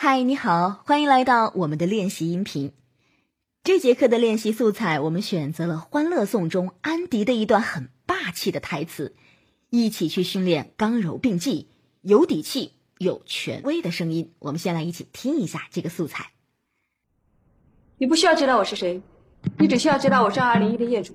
嗨，你好，欢迎来到我们的练习音频。这节课的练习素材，我们选择了《欢乐颂》中安迪的一段很霸气的台词，一起去训练刚柔并济、有底气、有权威的声音。我们先来一起听一下这个素材。你不需要知道我是谁，你只需要知道我是二零一的业主。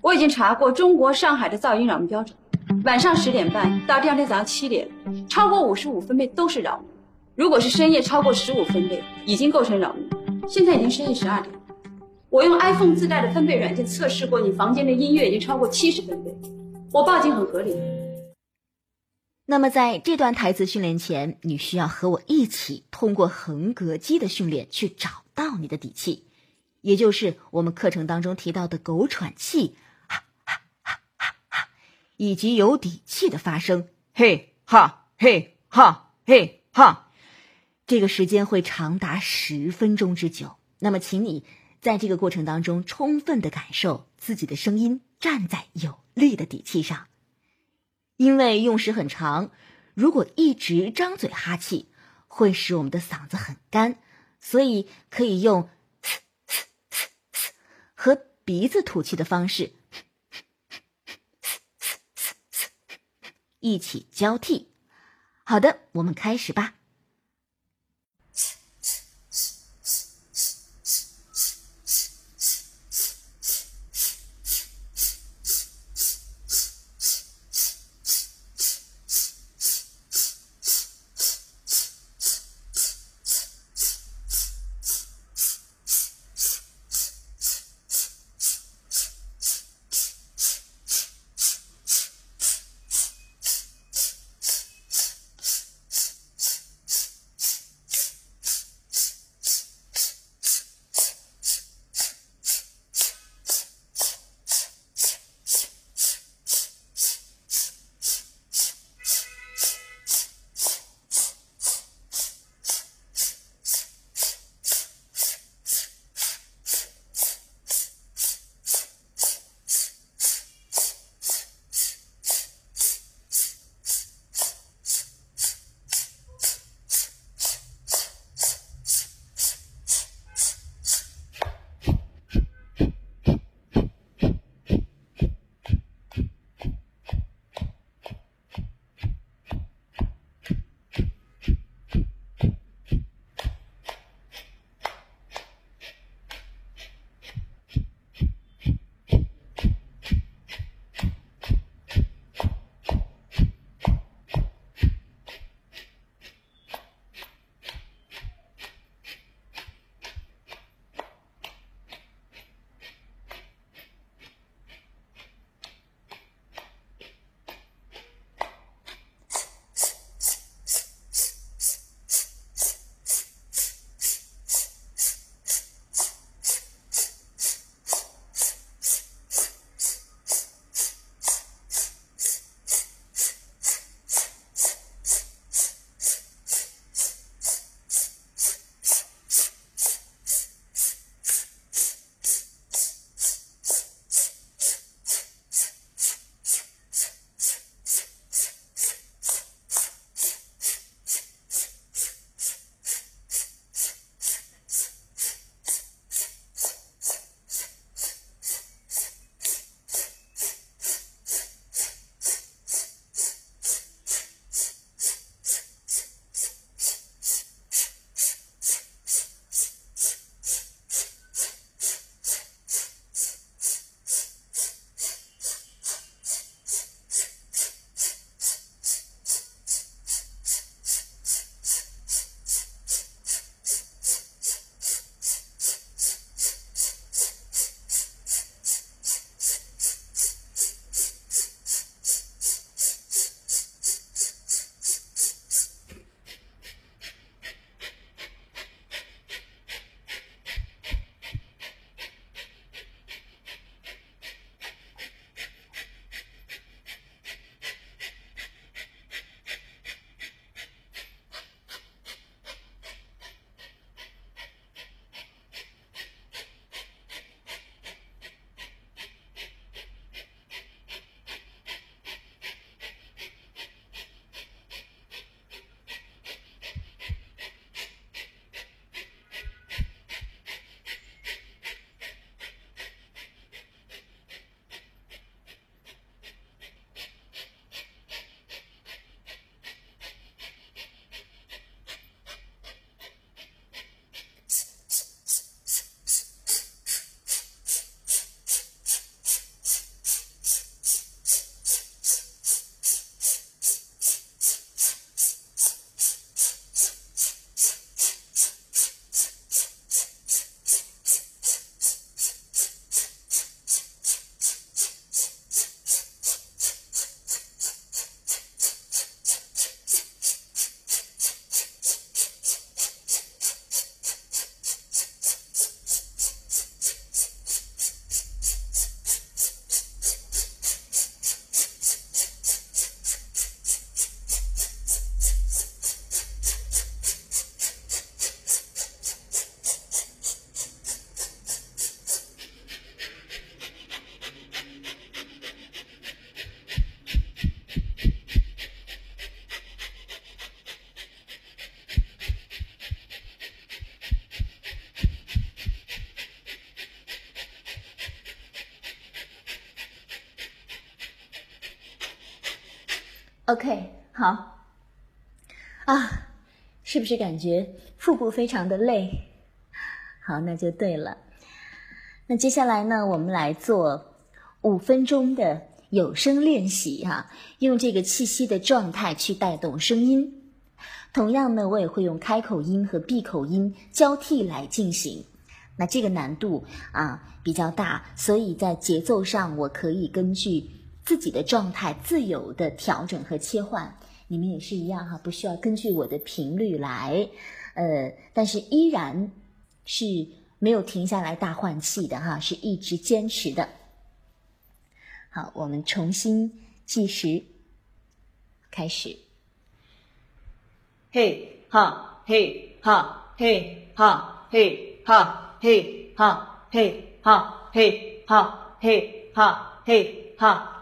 我已经查过中国上海的噪音扰民标准，晚上十点半到第二天早上七点，超过五十五分贝都是扰民。如果是深夜超过十五分贝，已经构成扰民。现在已经深夜十二点，我用 iPhone 自带的分贝软件测试过，你房间的音乐已经超过七十分贝，我报警很合理。那么在这段台词训练前，你需要和我一起通过横膈肌的训练去找到你的底气，也就是我们课程当中提到的狗喘气，哈哈哈哈，以及有底气的发声，嘿哈嘿哈嘿哈。这个时间会长达十分钟之久。那么，请你在这个过程当中充分的感受自己的声音站在有力的底气上。因为用时很长，如果一直张嘴哈气，会使我们的嗓子很干，所以可以用和鼻子吐气的方式一起交替。好的，我们开始吧。OK，好。啊，是不是感觉腹部非常的累？好，那就对了。那接下来呢，我们来做五分钟的有声练习哈，用这个气息的状态去带动声音。同样呢，我也会用开口音和闭口音交替来进行。那这个难度啊比较大，所以在节奏上我可以根据自己的状态自由的调整和切换。你们也是一样哈，不需要根据我的频率来，呃，但是依然是没有停下来大换气的哈，是一直坚持的。好，我们重新计时，开始。嘿哈嘿哈嘿哈嘿哈嘿哈嘿哈嘿哈嘿哈嘿哈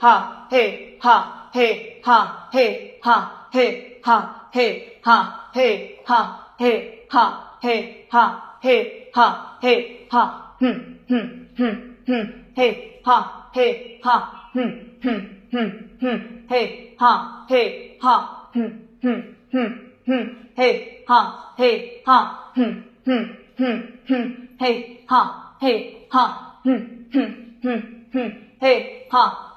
哈嘿哈嘿哈嘿哈嘿哈嘿哈嘿哈嘿哈嘿哈嘿哈嘿哈，哼哼哼哼，嘿哈嘿哈，哼哼哼哼，嘿哈嘿哈，哼哼哼哼，嘿哈嘿哈，哼哼哼哼，嘿哈嘿哈，哼哼哼哼，嘿哈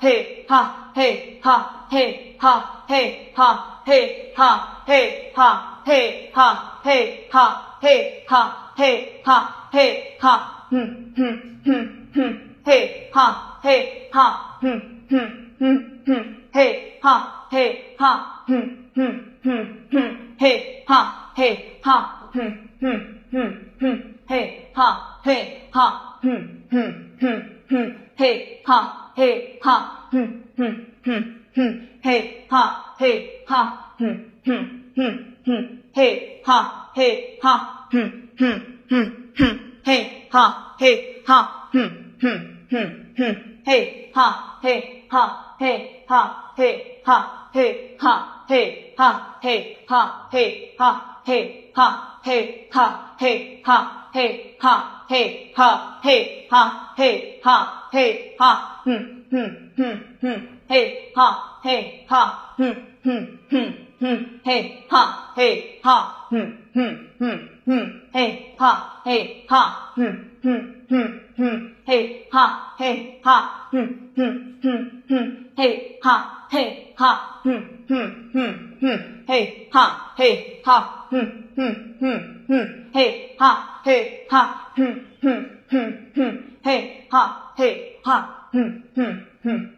嘿哈嘿哈嘿哈嘿哈嘿哈嘿哈嘿哈嘿哈嘿哈嘿哈嘿哈，哼哼哼哼，嘿哈嘿哈，哼哼哼哼，嘿哈嘿哈，哼哼哼哼，嘿哈嘿哈，哼哼哼哼，嘿哈嘿哈，哼哼哼哼，嘿哈嘿哈，哼哼哼。哼嘿哈嘿哈哼哼哼哼嘿哈嘿哈哼哼哼哼嘿哈嘿哈哼哼哼哼嘿哈嘿哈嘿哈嘿哈嘿哈嘿哈嘿哈嘿哈嘿哈嘿哈嘿哈嘿哈嘿哈嘿哈嘿哈嘿哈哼哼哼哼嘿哈嘿哈，哼哼哼哼，嘿哈嘿哈，哼哼哼哼，嘿哈嘿哈，哼哼哼哼，嘿哈嘿哈，哼哼哼哼，嘿哈嘿哈，哼 hm, hm, hm. Hey, ha, hey, ha, hm, hm, hm, hm. Hey, ha, hey, ha, hm, hm, hm, hm. Hey, ha, hey, ha, hm, hm, hm.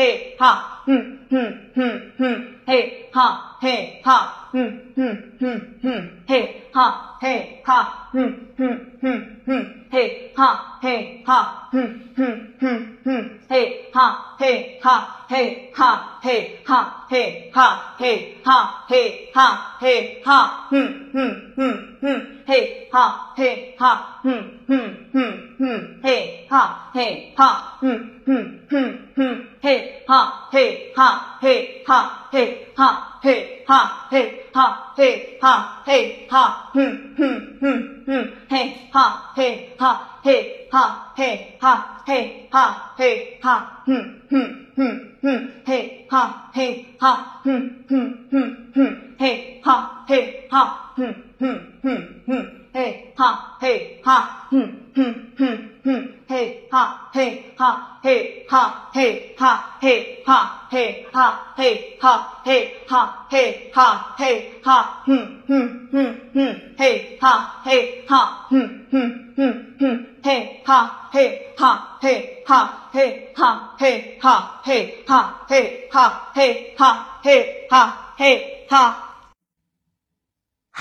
好，嗯嗯嗯嗯，嘿哈嘿哈，嗯哼哼哼，嘿哈嘿哈，嗯哼哼哼，嘿哈嘿哈，哼哼哼哼，嘿哈嘿哈，嘿哈嘿哈，嘿哈嘿哈，嘿哈嘿哈，嗯嗯嗯嗯，嘿哈嘿哈，哼哼哼哼，嘿哈嘿哈，嗯嗯嗯嗯，嘿哈嘿哈嘿哈。嘿哈嘿哈嘿哈嘿哈嘿哈，哼哼哼哼，嘿哈嘿哈嘿哈嘿哈嘿哈嘿哈，哼哼哼哼，嘿哈嘿哈，哼哼哼哼，嘿哈嘿哈，哼哼哼哼。嘿哈嘿哈，哼哼哼哼，嘿哈嘿哈，嘿哈嘿哈，嘿哈嘿哈，嘿哈嘿哈，嘿哈嘿哈，哼哼哼哼，嘿哈嘿哈，哼哼哼哼，嘿哈嘿哈，嘿哈嘿哈，嘿哈嘿哈，嘿哈嘿哈，嘿哈嘿哈。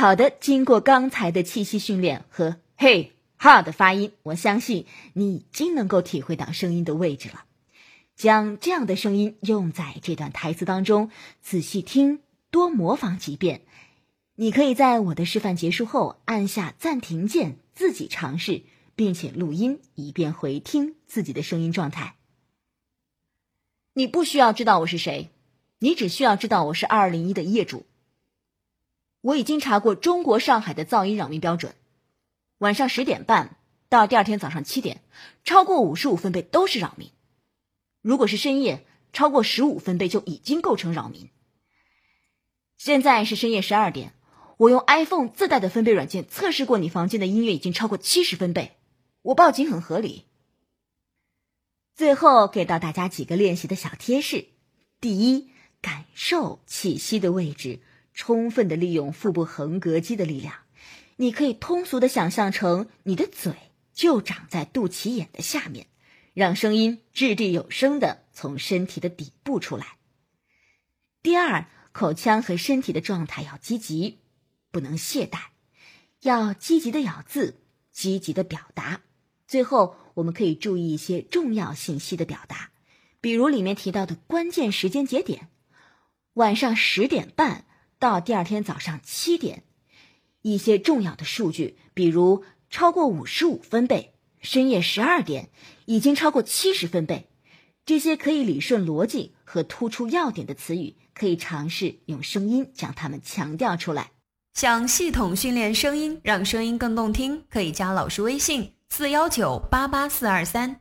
好的，经过刚才的气息训练和“嘿哈”的发音，我相信你已经能够体会到声音的位置了。将这样的声音用在这段台词当中，仔细听，多模仿几遍。你可以在我的示范结束后按下暂停键，自己尝试，并且录音，以便回听自己的声音状态。你不需要知道我是谁，你只需要知道我是二零一的业主。我已经查过中国上海的噪音扰民标准，晚上十点半到第二天早上七点，超过五十五分贝都是扰民。如果是深夜，超过十五分贝就已经构成扰民。现在是深夜十二点，我用 iPhone 自带的分贝软件测试过你房间的音乐已经超过七十分贝，我报警很合理。最后给到大家几个练习的小贴士：第一，感受气息的位置。充分的利用腹部横膈肌的力量，你可以通俗的想象成你的嘴就长在肚脐眼的下面，让声音掷地有声的从身体的底部出来。第二，口腔和身体的状态要积极，不能懈怠，要积极的咬字，积极的表达。最后，我们可以注意一些重要信息的表达，比如里面提到的关键时间节点，晚上十点半。到第二天早上七点，一些重要的数据，比如超过五十五分贝，深夜十二点已经超过七十分贝，这些可以理顺逻辑和突出要点的词语，可以尝试用声音将它们强调出来。想系统训练声音，让声音更动听，可以加老师微信：四幺九八八四二三。